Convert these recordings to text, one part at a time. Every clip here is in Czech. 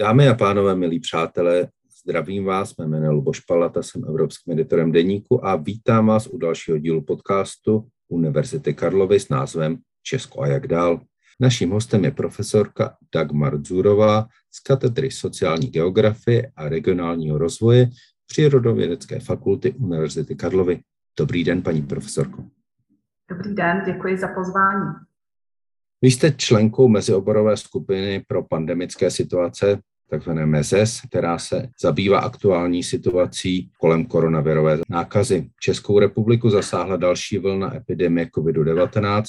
Dámy a pánové, milí přátelé, zdravím vás, mé jméno Luboš Palata, jsem evropským editorem Deníku a vítám vás u dalšího dílu podcastu Univerzity Karlovy s názvem Česko a jak dál. Naším hostem je profesorka Dagmar Dzurová z katedry sociální geografie a regionálního rozvoje Přírodovědecké fakulty Univerzity Karlovy. Dobrý den, paní profesorko. Dobrý den, děkuji za pozvání. Vy jste členkou mezioborové skupiny pro pandemické situace, takzvané MEZES, která se zabývá aktuální situací kolem koronavirové nákazy. Českou republiku zasáhla další vlna epidemie COVID-19.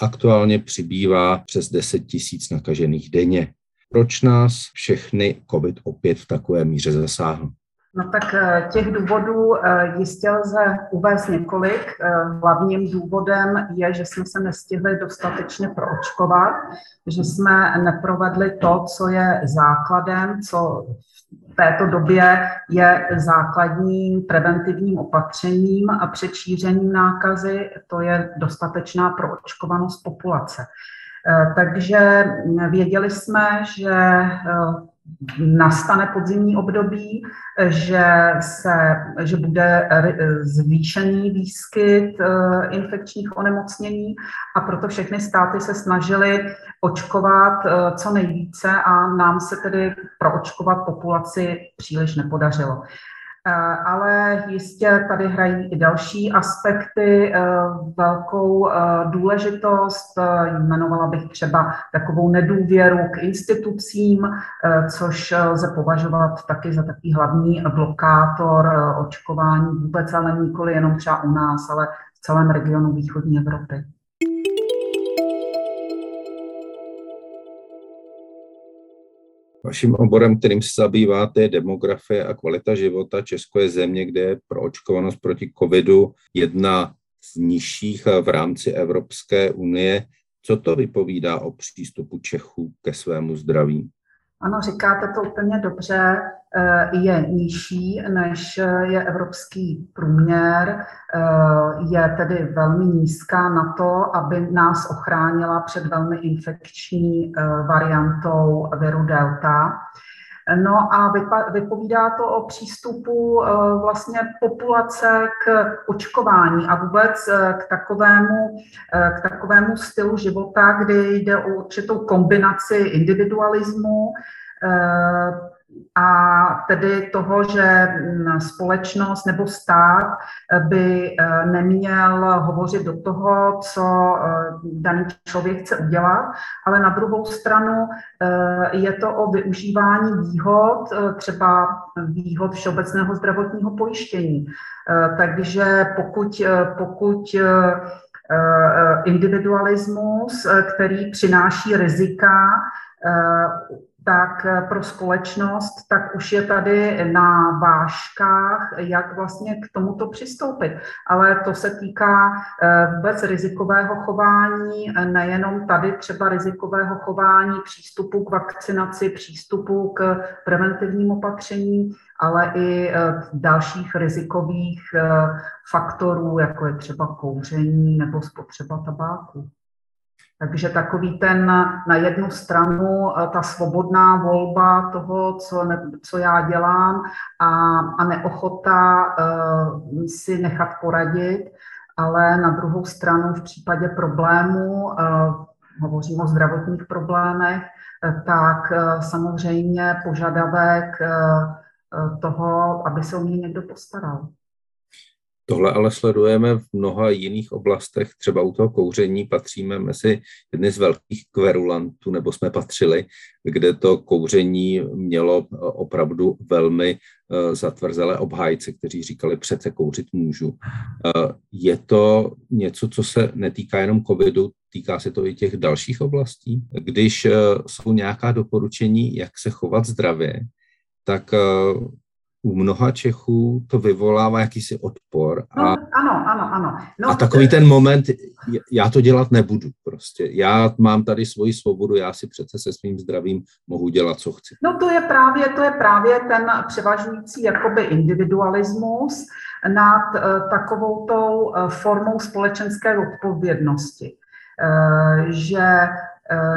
Aktuálně přibývá přes 10 tisíc nakažených denně. Proč nás všechny COVID opět v takové míře zasáhl? No tak eh, těch důvodů eh, jistě lze uvést několik. Eh, hlavním důvodem je, že jsme se nestihli dostatečně proočkovat, že jsme neprovedli to, co je základem, co v této době je základním preventivním opatřením a před šířením nákazy, to je dostatečná proočkovanost populace. Takže věděli jsme, že nastane podzimní období, že, se, že bude zvýšený výskyt eh, infekčních onemocnění a proto všechny státy se snažily očkovat eh, co nejvíce a nám se tedy proočkovat populaci příliš nepodařilo. Eh, ale jistě tady hrají i další aspekty eh, velkou eh, důležitost. Jmenovala bych třeba takovou nedůvěru k institucím, což lze považovat taky za takový hlavní blokátor očkování vůbec, ale nikoli jenom třeba u nás, ale v celém regionu východní Evropy. Vaším oborem, kterým se zabýváte, je demografie a kvalita života. Česko je země, kde je proočkovanost proti covidu jedna z nižších v rámci Evropské unie. Co to vypovídá o přístupu Čechů ke svému zdraví? Ano, říkáte to úplně dobře. Eh, je nižší než je evropský průměr, eh, je tedy velmi nízká na to, aby nás ochránila před velmi infekční eh, variantou viru delta. No a vypovídá to o přístupu vlastně populace k očkování a vůbec k takovému, k takovému stylu života, kdy jde o určitou kombinaci individualismu, a tedy toho, že společnost nebo stát by e, neměl hovořit do toho, co e, daný člověk chce udělat, ale na druhou stranu je to o využívání výhod, třeba výhod všeobecného zdravotního pojištění. Takže pokud, pokud individualismus, který přináší rizika, tak eh, pro společnost, tak už je tady na vážkách, jak vlastně k tomuto přistoupit. Ale to se týká eh, vůbec rizikového chování, nejenom tady třeba rizikového chování, přístupu k vakcinaci, přístupu k preventivním opatřením, ale i eh, dalších rizikových faktorů, jako je třeba kouření nebo spotřeba tabáku. Takže takový ten na jednu stranu eh, ta svobodná volba toho, co, ne, co já dělám a, a neochota uh, si nechat poradit, ale na druhou stranu v případě problému, uh, hovořím o zdravotních problémech, uh, tak uh, samozřejmě požadavek uh, toho, aby se o mě někdo postaral. Tohle ale sledujeme v mnoha jiných oblastech, třeba u toho kouření patříme mezi jedny z velkých kverulantů, nebo jsme patřili, kde to kouření mělo opravdu velmi eh, zatvrzelé obhájce, kteří říkali, přece kouřit můžu. Eh, je to něco, co se netýká jenom covidu, týká se to i těch dalších oblastí. Když eh, jsou nějaká doporučení, jak se chovat zdravě, tak u mnoha Čechů to vyvolává jakýsi odpor. A, no, ano, ano, ano. No, a takový ten moment, já to dělat nebudu prostě. Já mám tady svoji svobodu, já si přece se svým zdravím mohu dělat, co chci. No to je právě, to je právě ten převažující jakoby individualismus nad uh, takovou tou uh, formou společenské odpovědnosti. Uh, že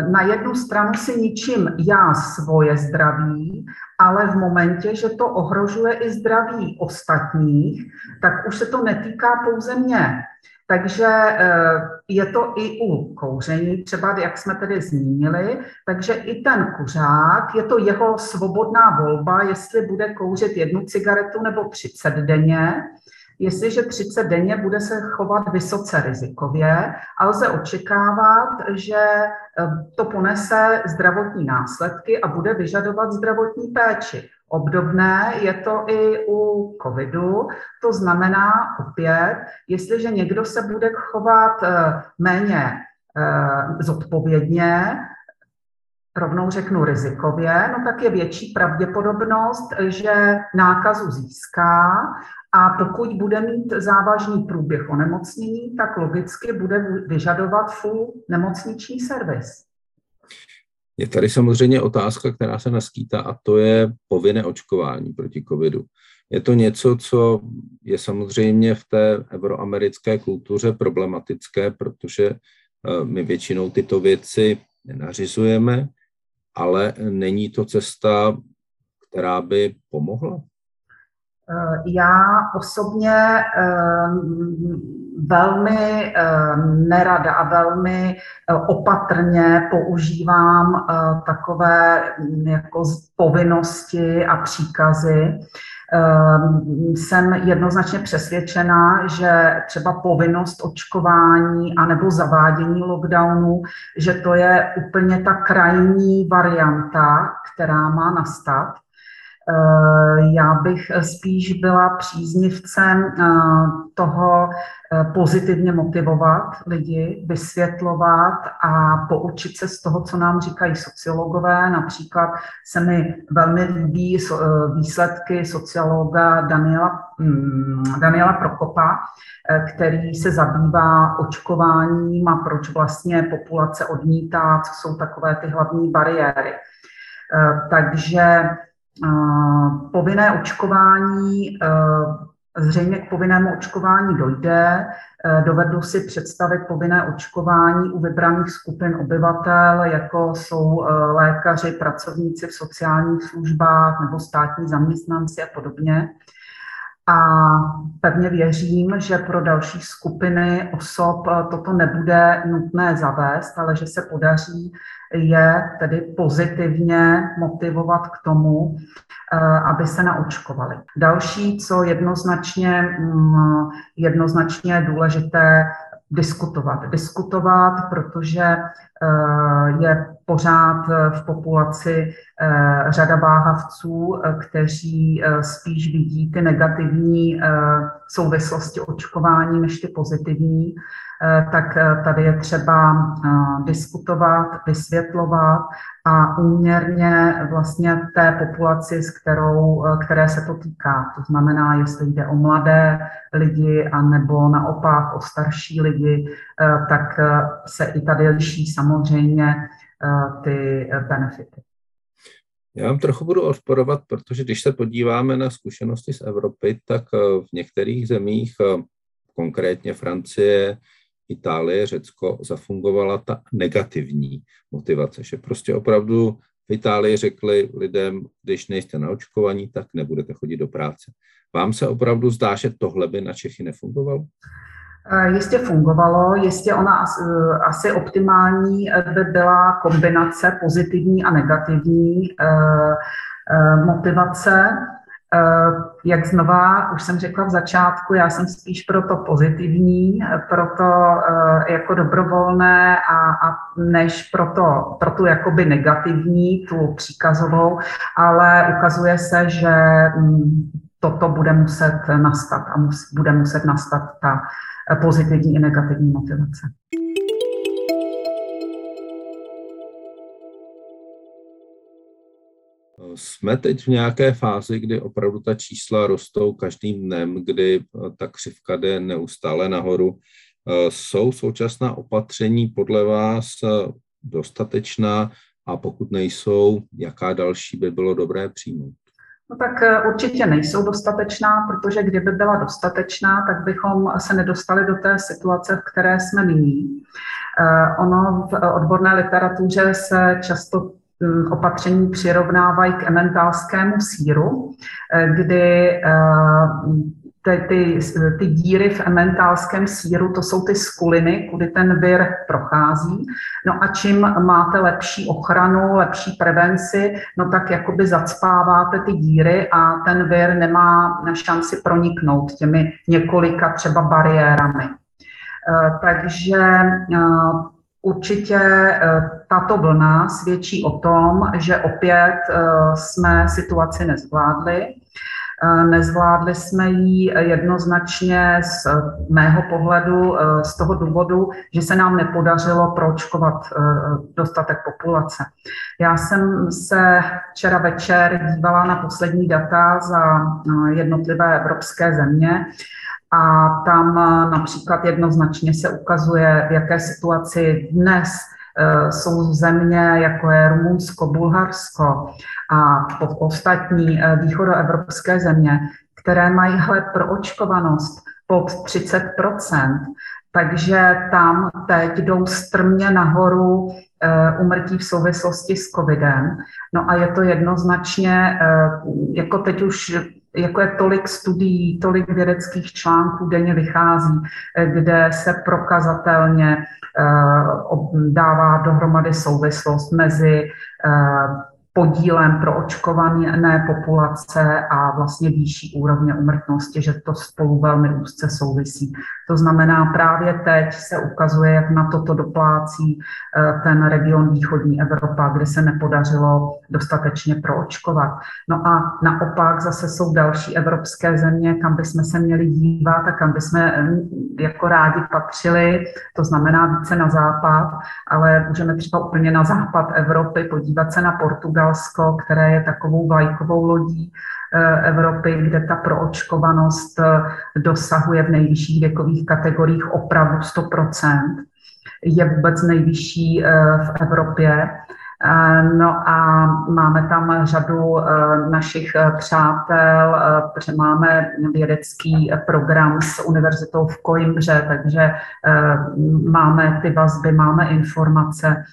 na jednu stranu si ničím já svoje zdraví, ale v momentě, že to ohrožuje i zdraví ostatních, tak už se to netýká pouze mě. Takže eh, je to i u kouření, třeba jak jsme tedy zmínili, takže i ten kuřák, je to jeho svobodná volba, jestli bude kouřit jednu cigaretu nebo 30 denně. Jestliže 30 denně bude se chovat vysoce rizikově a lze očekávat, že eh, to ponese zdravotní následky a bude vyžadovat zdravotní péči. Obdobné je to i u covidu, to znamená opět, jestliže někdo se bude chovat eh, méně eh, zodpovědně, rovnou řeknu rizikově, no tak je větší pravděpodobnost, že nákazu získá a pokud bude mít závažný průběh onemocnění, tak logicky bude vyžadovat full nemocniční servis. Je tady samozřejmě otázka, která se naskýtá, a to je povinné očkování proti covidu. Je to něco, co je samozřejmě v té euroamerické kultuře problematické, protože eh, my většinou tyto věci nenařizujeme, ale není to cesta, která by pomohla? Eh, já osobně eh, velmi eh, nerada a velmi opatrně používám takové mm, jako povinnosti a příkazy. Jsem jednoznačně přesvědčená, že třeba povinnost očkování anebo zavádění lockdownu, že to je úplně ta krajní varianta, která má nastat já bych spíš byla příznivcem eh, toho eh, pozitivně motivovat lidi, vysvětlovat a poučit se z toho, co nám říkají sociologové. Například se mi velmi líbí výsledky sociologa Daniela, mm, Daniela Prokopa, který se zabývá očkováním a proč vlastně populace odmítá, co jsou takové ty hlavní bariéry. Takže povinné očkování, e, zřejmě k povinnému očkování dojde. E, dovedu si představit povinné očkování u vybraných skupin obyvatel, jako jsou e, lékaři, pracovníci v sociálních službách nebo státní zaměstnanci a podobně. A pevně věřím, že pro další skupiny osob toto nebude nutné zavést, ale že se podaří je tedy pozitivně motivovat k tomu, eh, aby se naočkovali. Další, co jednoznačně, mm, jednoznačně důležité, diskutovat. Diskutovat, protože eh, je pořád v populaci eh, řada váhavců, kteří spíš vidí ty negativní souvislosti očkování než ty pozitivní. Eh, tak eh, tady je třeba eh, diskutovat, vysvětlovat a úměrně vlastně té populaci, s kterou, které se to týká. To znamená, jestli jde o mladé lidi a nebo naopak o starší lidi, tak se i tady liší samozřejmě ty benefity. Já vám trochu budu odporovat, protože když se podíváme na zkušenosti z Evropy, tak v některých zemích, konkrétně Francie, Itálie, Řecko, zafungovala ta negativní motivace, že prostě opravdu v Itálii řekli lidem, když nejste naočkovaní, tak nebudete chodit do práce. Vám se opravdu zdá, že tohle by na Čechy nefungovalo? Eh, jistě fungovalo, jistě ona eh, asi optimální by byla kombinace pozitivní a negativní eh, motivace. Eh, jak znova, už jsem řekla v začátku, já jsem spíš pro to pozitivní, pro to eh, jako dobrovolné a, a než pro, to, pro tu jakoby negativní, tu příkazovou, ale ukazuje se, že mm, toto bude muset nastat a mus, bude muset nastat ta pozitivní i negativní motivace. Jsme teď v nějaké fázi, kdy opravdu ta čísla rostou každým dnem, kdy eh, ta křivka jde neustále nahoru. Eh, jsou současná opatření podle vás eh, dostatečná a pokud nejsou, jaká další by bylo dobré přijmout? No tak určitě nejsou dostatečná, protože kdyby byla dostatečná, tak bychom se nedostali do té situace, v které jsme nyní. Ono v odborné literatuře se často hm, opatření přirovnávají k ementálskému síru, kdy ty, ty, ty díry v ementálském síru, to jsou ty skuliny, kudy ten vir prochází. No a čím máte lepší ochranu, lepší prevenci, no tak jakoby zacpáváte ty díry a ten vir nemá šanci proniknout těmi několika třeba bariérami. Eh, takže eh, Určitě eh, tato vlna svědčí o tom, že opět jsme situaci nezvládli Nezvládli jsme ji jednoznačně z mého pohledu eh, z toho důvodu, že se nám nepodařilo proočkovat eh, dostatek populace. Já jsem se včera večer dívala na poslední data za eh, jednotlivé evropské země a tam například jednoznačně se ukazuje, v jaké situaci dnes Eh, jsou země, jako je Rumunsko, Bulharsko a ostatní eh, východoevropské země, které mají hled pro očkovanost pod 30% takže tam teď jdou strmě nahoru umrtí eh, v souvislosti s covidem. No a je to jednoznačně, jako teď už jako je tolik studií, tolik vědeckých článků denně vychází, kde se prokazatelně Eh, dává dohromady souvislost mezi eh, podílem pro očkované populace a vlastně výšší úrovně umrtnosti, že to spolu velmi úzce souvisí. To znamená, právě teď se ukazuje, jak na toto doplácí eh, ten region východní Evropa, kde se nepodařilo dostatečně proočkovat. No a naopak zase jsou další evropské země, kam bychom se měli dívat a kam bychom hm, jako rádi patřili, to znamená více na západ, ale můžeme třeba úplně na západ Evropy podívat se na Portugalsko, které je takovou vlajkovou lodí eh, Evropy, kde ta proočkovanost eh, dosahuje v nejvyšších věkových kategoriích opravdu 100%. Je vůbec nejvyšší eh, v Evropě. No a máme tam řadu našich přátel, máme vědecký program s univerzitou v Coimbře, takže máme ty vazby, máme informace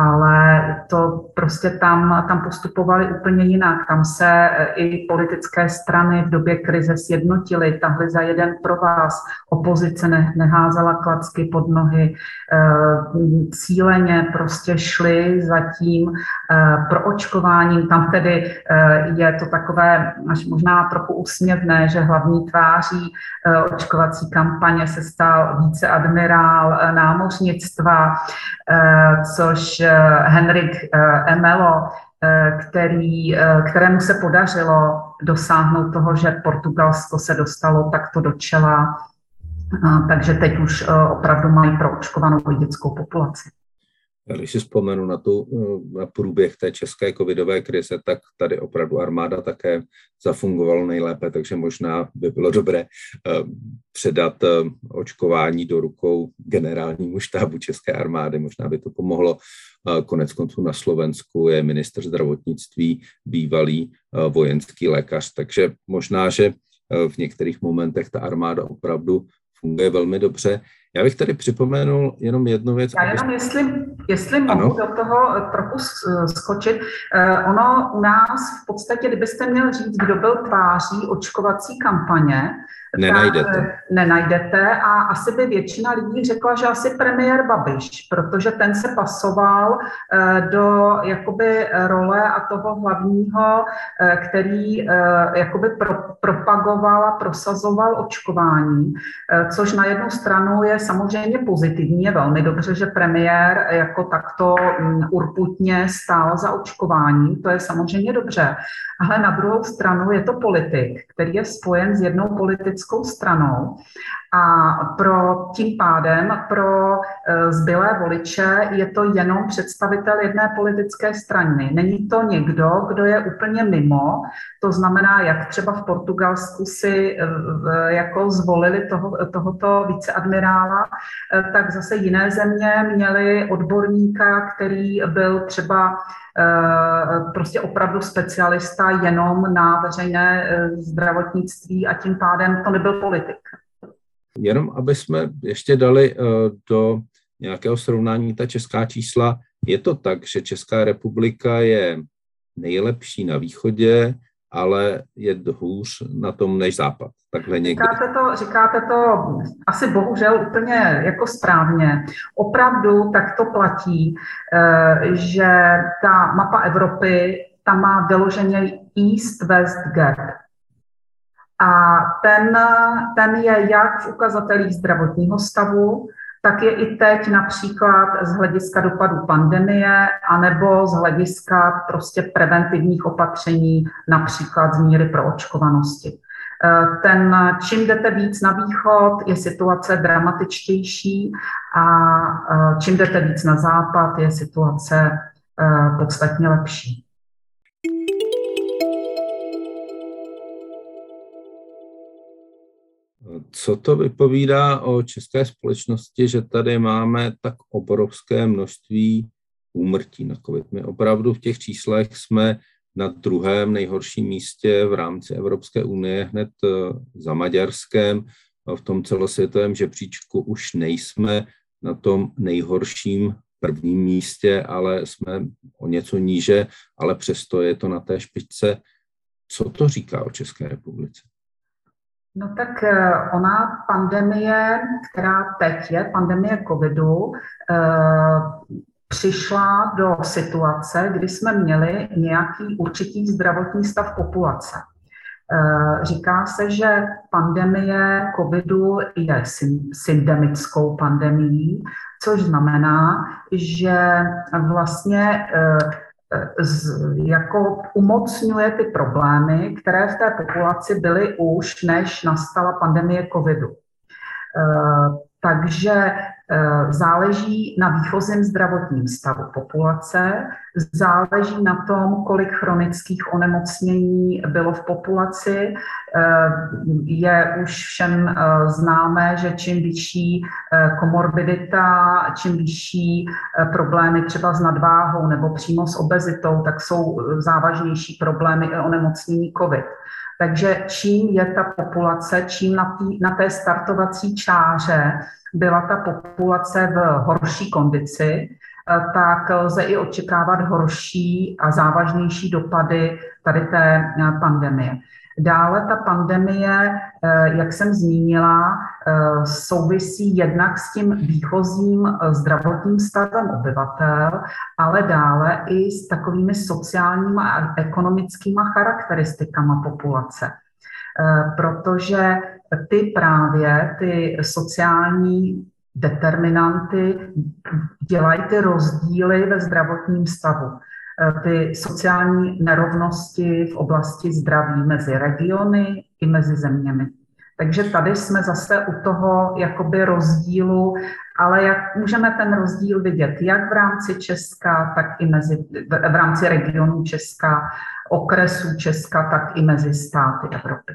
ale to prostě tam, tam postupovali úplně jinak. Tam se e, i politické strany v době krize sjednotily, tahly za jeden pro vás. Opozice ne, neházela klacky pod nohy, e, cíleně prostě šly za tím e, proočkováním. Tam tedy je to takové až možná trochu úsměvné, že hlavní tváří očkovací kampaně se stal viceadmirál námořnictva, což Henrik eh, Emelo, eh, který, eh, kterému se podařilo dosáhnout toho, že Portugalsko se dostalo takto do čela, takže teď už opravdu mají proočkovanou dětskou populaci. Když si vzpomenu na, tu, na průběh té české covidové krize, tak tady opravdu armáda také zafungovala nejlépe, takže možná by bylo dobré předat očkování do rukou generálnímu štábu České armády. Možná by to pomohlo Konec konců na Slovensku je minister zdravotnictví bývalý vojenský lékař, takže možná, že v některých momentech ta armáda opravdu funguje velmi dobře. Já bych tady připomenul jenom jednu věc. Já jenom, jestli, jestli mohu do toho trochu skočit. Eh, ono u nás v podstatě, kdybyste měl říct, kdo byl tváří očkovací kampaně, Nenajdete. Tak, nenajdete a asi by většina lidí řekla, že asi premiér Babiš, protože ten se pasoval eh, do jakoby role a toho hlavního, eh, který eh, jakoby pro, propagoval a prosazoval očkování, což na jednu stranu je samozřejmě pozitivní, je velmi dobře, že premiér jako takto mm, urputně stál za očkováním, to je samozřejmě dobře, ale na druhou stranu je to politik, který je spojen s jednou politickou stranou a pro tím pádem pro e, zbylé voliče je to jenom představitel jedné politické strany. Není to někdo, kdo je úplně mimo, to znamená, jak třeba v Portugalsku si e, jako zvolili toho, tohoto viceadmirála, e, tak zase jiné země měly odborníka, který byl třeba prostě opravdu specialista jenom na veřejné zdravotnictví a tím pádem to nebyl politik. Jenom aby jsme ještě dali uh, do nějakého srovnání ta česká čísla, je to tak, že Česká republika je nejlepší na východě, ale je hůř na tom než západ. Takhle někdy. Říkáte to, říkáte to asi bohužel úplně jako správně. Opravdu tak to platí, eh, že ta mapa Evropy tam má vyloženě East-West gap. A ten, ten je jak v ukazatelích zdravotního stavu, tak je i teď například z hlediska dopadu pandemie anebo z hlediska prostě preventivních opatření, například z míry proočkovanosti. Ten, čím jdete víc na východ, je situace dramatičtější a čím jdete víc na západ, je situace eh, podstatně lepší. Co to vypovídá o české společnosti, že tady máme tak obrovské množství úmrtí na COVID? My opravdu v těch číslech jsme na druhém nejhorším místě v rámci Evropské unie, hned eh, za Maďarskem. V tom celosvětovém žebříčku už nejsme na tom nejhorším prvním místě, ale jsme o něco níže, ale přesto je to na té špičce. Co to říká o České republice? No tak eh, ona pandemie, která teď je, pandemie covidu, eh, přišla do situace, kdy jsme měli nějaký určitý zdravotní stav populace. Eh, říká se, že pandemie covidu je syndemickou pandemií, což znamená, že vlastně z, jako umocňuje ty problémy, které v té populaci byly už, než nastala pandemie covidu. Eh, takže záleží na výchozím zdravotním stavu populace, záleží na tom, kolik chronických onemocnění bylo v populaci. Eh, je už všem eh, známé, že čím vyšší komorbidita, čím vyšší problémy třeba s nadváhou nebo přímo s obezitou, tak jsou závažnější problémy i onemocnění COVID. Takže čím je ta populace, čím na, tý, na té startovací čáře byla ta populace v horší kondici, eh, tak lze i očekávat horší a závažnější dopady tady té eh, pandemie. Dále ta pandemie, eh, jak jsem zmínila, souvisí jednak s tím výchozím zdravotním stavem obyvatel, ale dále i s takovými sociálníma a ekonomickými charakteristikama populace. Protože ty právě, ty sociální determinanty dělají ty rozdíly ve zdravotním stavu. E, ty sociální nerovnosti v oblasti zdraví mezi regiony i mezi zeměmi. Takže tady jsme zase u toho jakoby rozdílu, ale jak můžeme ten rozdíl vidět, jak v rámci Česka, tak i mezi, v rámci regionů Česka, okresů Česka, tak i mezi státy Evropy.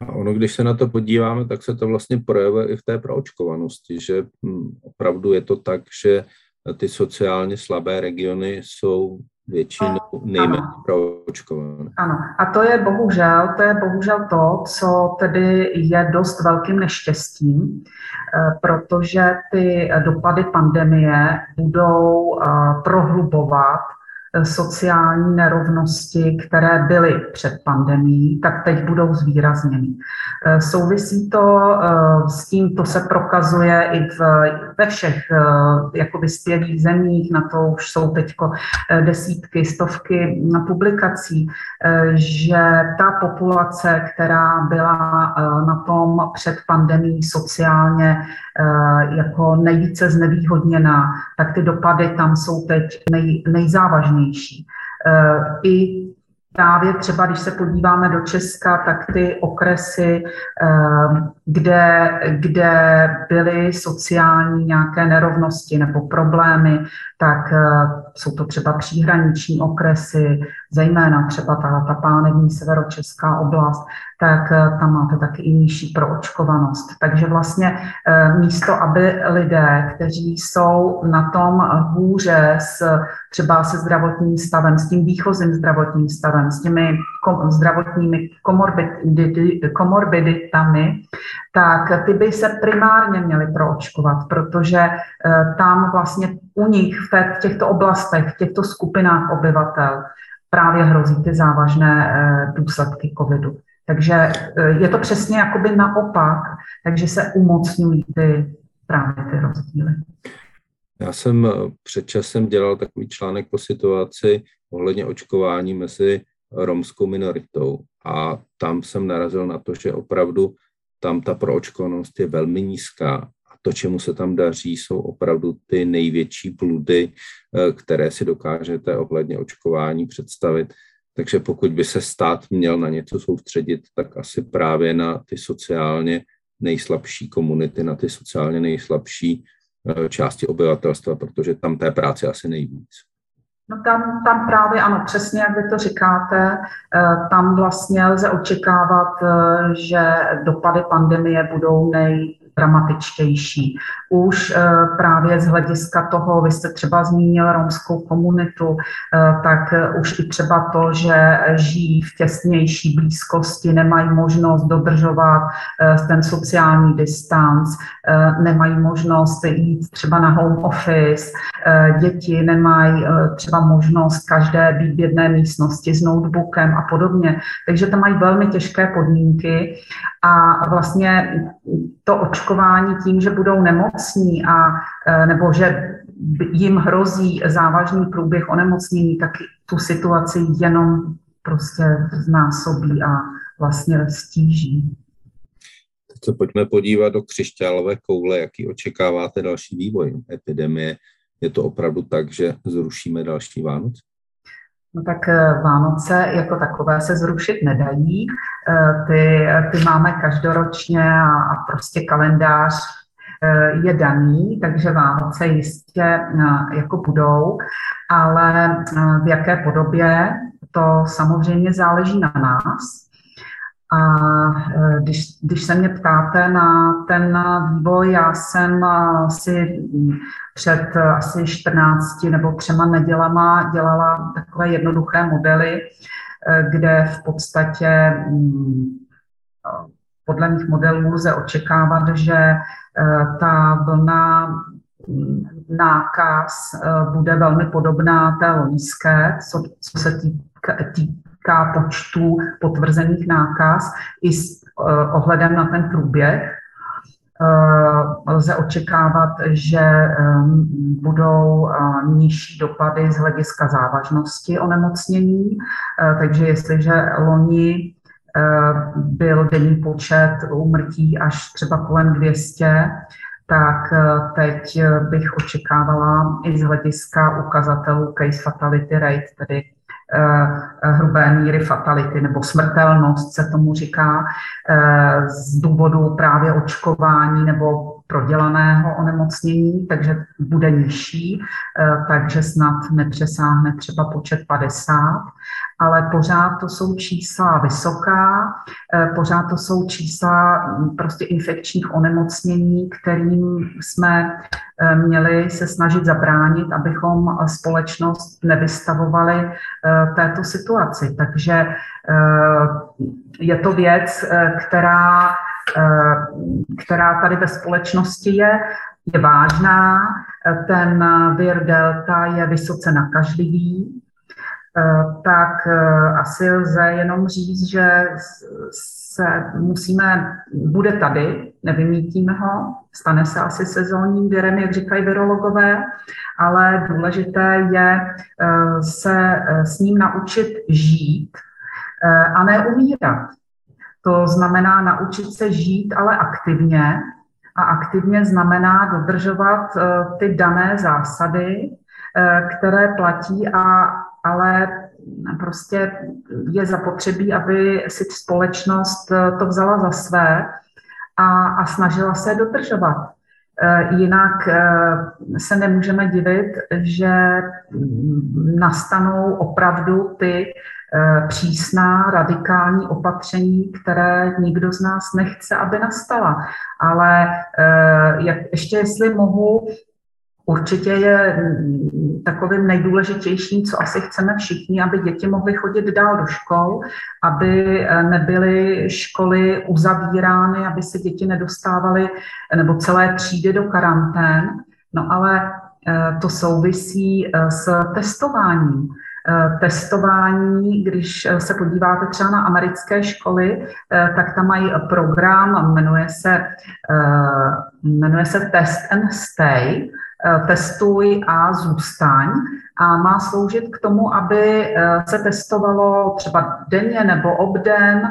A ono, když se na to podíváme, tak se to vlastně projevuje i v té proočkovanosti, že hm, opravdu je to tak, že ty sociálně slabé regiony jsou většinou nejméně proočkované. Ano, a to je bohužel, to je bohužel to, co tedy je dost velkým neštěstím, eh, protože ty dopady pandemie budou eh, prohlubovat sociální nerovnosti, které byly před pandemí, tak teď budou zvýrazněny. Eh, souvisí to eh, s tím, to se prokazuje i v, ve všech eh, jako vyspělých zemích, na to už jsou teď desítky, stovky publikací, že ta populace, která byla na tom před pandemí sociálně jako nejvíce znevýhodněná, tak ty dopady tam jsou teď nej, nejzávažnější. I právě třeba, když se podíváme do Česka, tak ty okresy, ehm, kde, kde byly sociální nějaké nerovnosti nebo problémy, tak eh, jsou to třeba příhraniční okresy, zejména třeba ta, ta pánevní severočeská oblast, tak eh, tam máte taky i nižší proočkovanost. Takže vlastně eh, místo, aby lidé, kteří jsou na tom hůře s třeba se zdravotním stavem, s tím výchozím zdravotním stavem, s těmi zdravotními komorbiditami, tak ty by se primárně měly proočkovat, protože tam vlastně u nich v těchto oblastech, v těchto skupinách obyvatel právě hrozí ty závažné eh, důsledky covidu. Takže eh, je to přesně jakoby naopak, takže se umocňují ty právě ty rozdíly. Já jsem před časem dělal takový článek po situaci ohledně očkování mezi romskou minoritou a tam jsem narazil na to, že opravdu tam ta proočkovanost je velmi nízká to, čemu se tam daří, jsou opravdu ty největší bludy, eh, které si dokážete ohledně očkování představit. Takže pokud by se stát měl na něco soustředit, tak asi právě na ty sociálně nejslabší komunity, na ty sociálně nejslabší eh, části obyvatelstva, protože tam té práce asi nejvíc. No tam, tam právě ano, přesně jak vy to říkáte, eh, tam vlastně lze očekávat, že dopady pandemie budou nej, dramatičtější. Už eh, právě z hlediska toho, vy jste třeba zmínil romskou komunitu, eh, tak eh, už i třeba to, že žijí v těsnější blízkosti, nemají možnost dodržovat ten sociální distanc, nemají možnost jít třeba na home office, děti nemají třeba možnost každé být v jedné místnosti s notebookem a podobně. Takže tam mají velmi těžké podmínky a vlastně to očkování tím, že budou nemocní a e, nebo že jim hrozí závažný průběh onemocnění, tak tu situaci jenom prostě znásobí a vlastně stíží. Teď se pojďme podívat do křišťálové koule, jaký očekáváte další vývoj epidemie. Je to opravdu tak, že zrušíme další Vánoce? No tak eh, Vánoce jako takové se zrušit nedají. Eh, ty, ty máme každoročně a, prostě kalendář eh, je daný, takže Vánoce jistě jako budou, ale v jaké podobě, to samozřejmě záleží na nás. A e, když, když se mě ptáte na ten vývoj, já jsem si před asi 14 nebo třema nedělama dělala takové jednoduché modely, e, kde v podstatě mm, podle mých modelů lze očekávat, že e, ta vlna mm, nákaz bude velmi podobná té loňské, co, co se týká, tý, týká počtu potvrzených nákaz i s eh, ohledem na ten průběh. Eh, lze očekávat, že ehm, budou eh, nižší dopady z hlediska závažnosti onemocnění, takže jestliže loni byl denní počet úmrtí až třeba kolem 200, tak teď bych očekávala i z hlediska ukazatelů case fatality rate, tedy hrubé míry fatality nebo smrtelnost se tomu říká eh, z důvodu právě očkování nebo prodělaného onemocnění, takže bude nižší, eh, takže snad nepřesáhne třeba počet 50, ale pořád to jsou čísla vysoká, pořád to jsou čísla hm, prostě infekčních onemocnění, kterým jsme měli se snažit zabránit, abychom společnost nevystavovali této situaci. Takže eh, je to věc, eh, která, eh, která tady ve společnosti je, je vážná. Ten vir delta je vysoce nakažlivý, tak asi lze jenom říct, že se musíme, bude tady, nevymítíme ho, stane se asi sezónním virem, jak říkají virologové, ale důležité je eh, se eh, s ním naučit žít eh, a ne umírat. To znamená naučit se žít, ale aktivně. A aktivně znamená dodržovat ty dané zásady, které platí, a, ale prostě je zapotřebí, aby si společnost to vzala za své a, a snažila se dodržovat. Eh, jinak eh, se nemůžeme divit, že nastanou opravdu ty eh, přísná radikální opatření, které nikdo z nás nechce, aby nastala. Ale jak, ještě jestli mohu určitě je mm, takovým nejdůležitějším, co asi chceme všichni, aby děti mohly chodit dál do škol, aby eh, nebyly školy uzavírány, aby se děti nedostávaly nebo celé třídy do karantén. No ale eh, to souvisí s testováním. Eh, testování, když eh, se podíváte třeba na americké školy, eh, tak tam mají program, jmenuje se, jmenuje se Test and Stay, testuj a zůstaň a má sloužit k tomu, aby se testovalo třeba denně nebo obden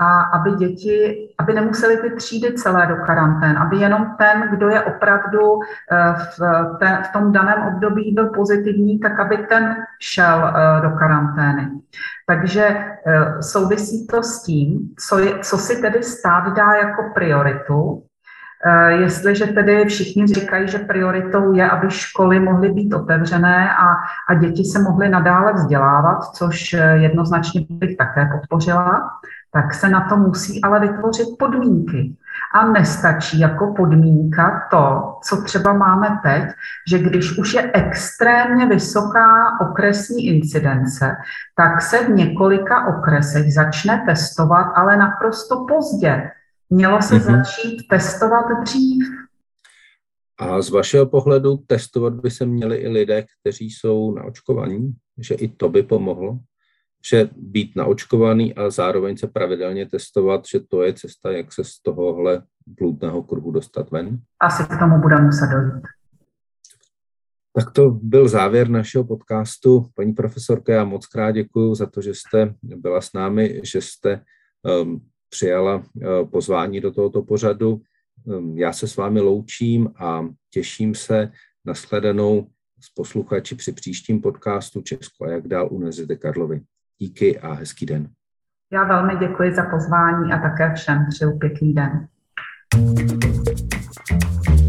a aby děti, aby nemuseli ty třídy celé do karantén, aby jenom ten, kdo je opravdu v, ten, v tom daném období byl pozitivní, tak aby ten šel do karantény. Takže souvisí to s tím, co, je, co si tedy stát dá jako prioritu, Jestliže tedy všichni říkají, že prioritou je, aby školy mohly být otevřené a, a děti se mohly nadále vzdělávat, což jednoznačně bych také podpořila, tak se na to musí ale vytvořit podmínky. A nestačí jako podmínka to, co třeba máme teď, že když už je extrémně vysoká okresní incidence, tak se v několika okresech začne testovat, ale naprosto pozdě. Mělo se mm-hmm. začít testovat dřív. A z vašeho pohledu testovat by se měli i lidé, kteří jsou naočkovaní? Že i to by pomohlo? že být naočkovaný a zároveň se pravidelně testovat, že to je cesta, jak se z tohohle bludného kruhu dostat ven? Asi k tomu bude muset dojít. Tak to byl závěr našeho podcastu. Paní profesorka, já moc krát děkuji za to, že jste byla s námi, že jste um, přijala uh, pozvání do tohoto pořadu. Um, já se s vámi loučím a těším se na sledanou s posluchači při příštím podcastu Česko a jak dál Univerzity Karlovy. Díky a hezký den. Já velmi děkuji za pozvání a také všem přeju pěkný den. thank you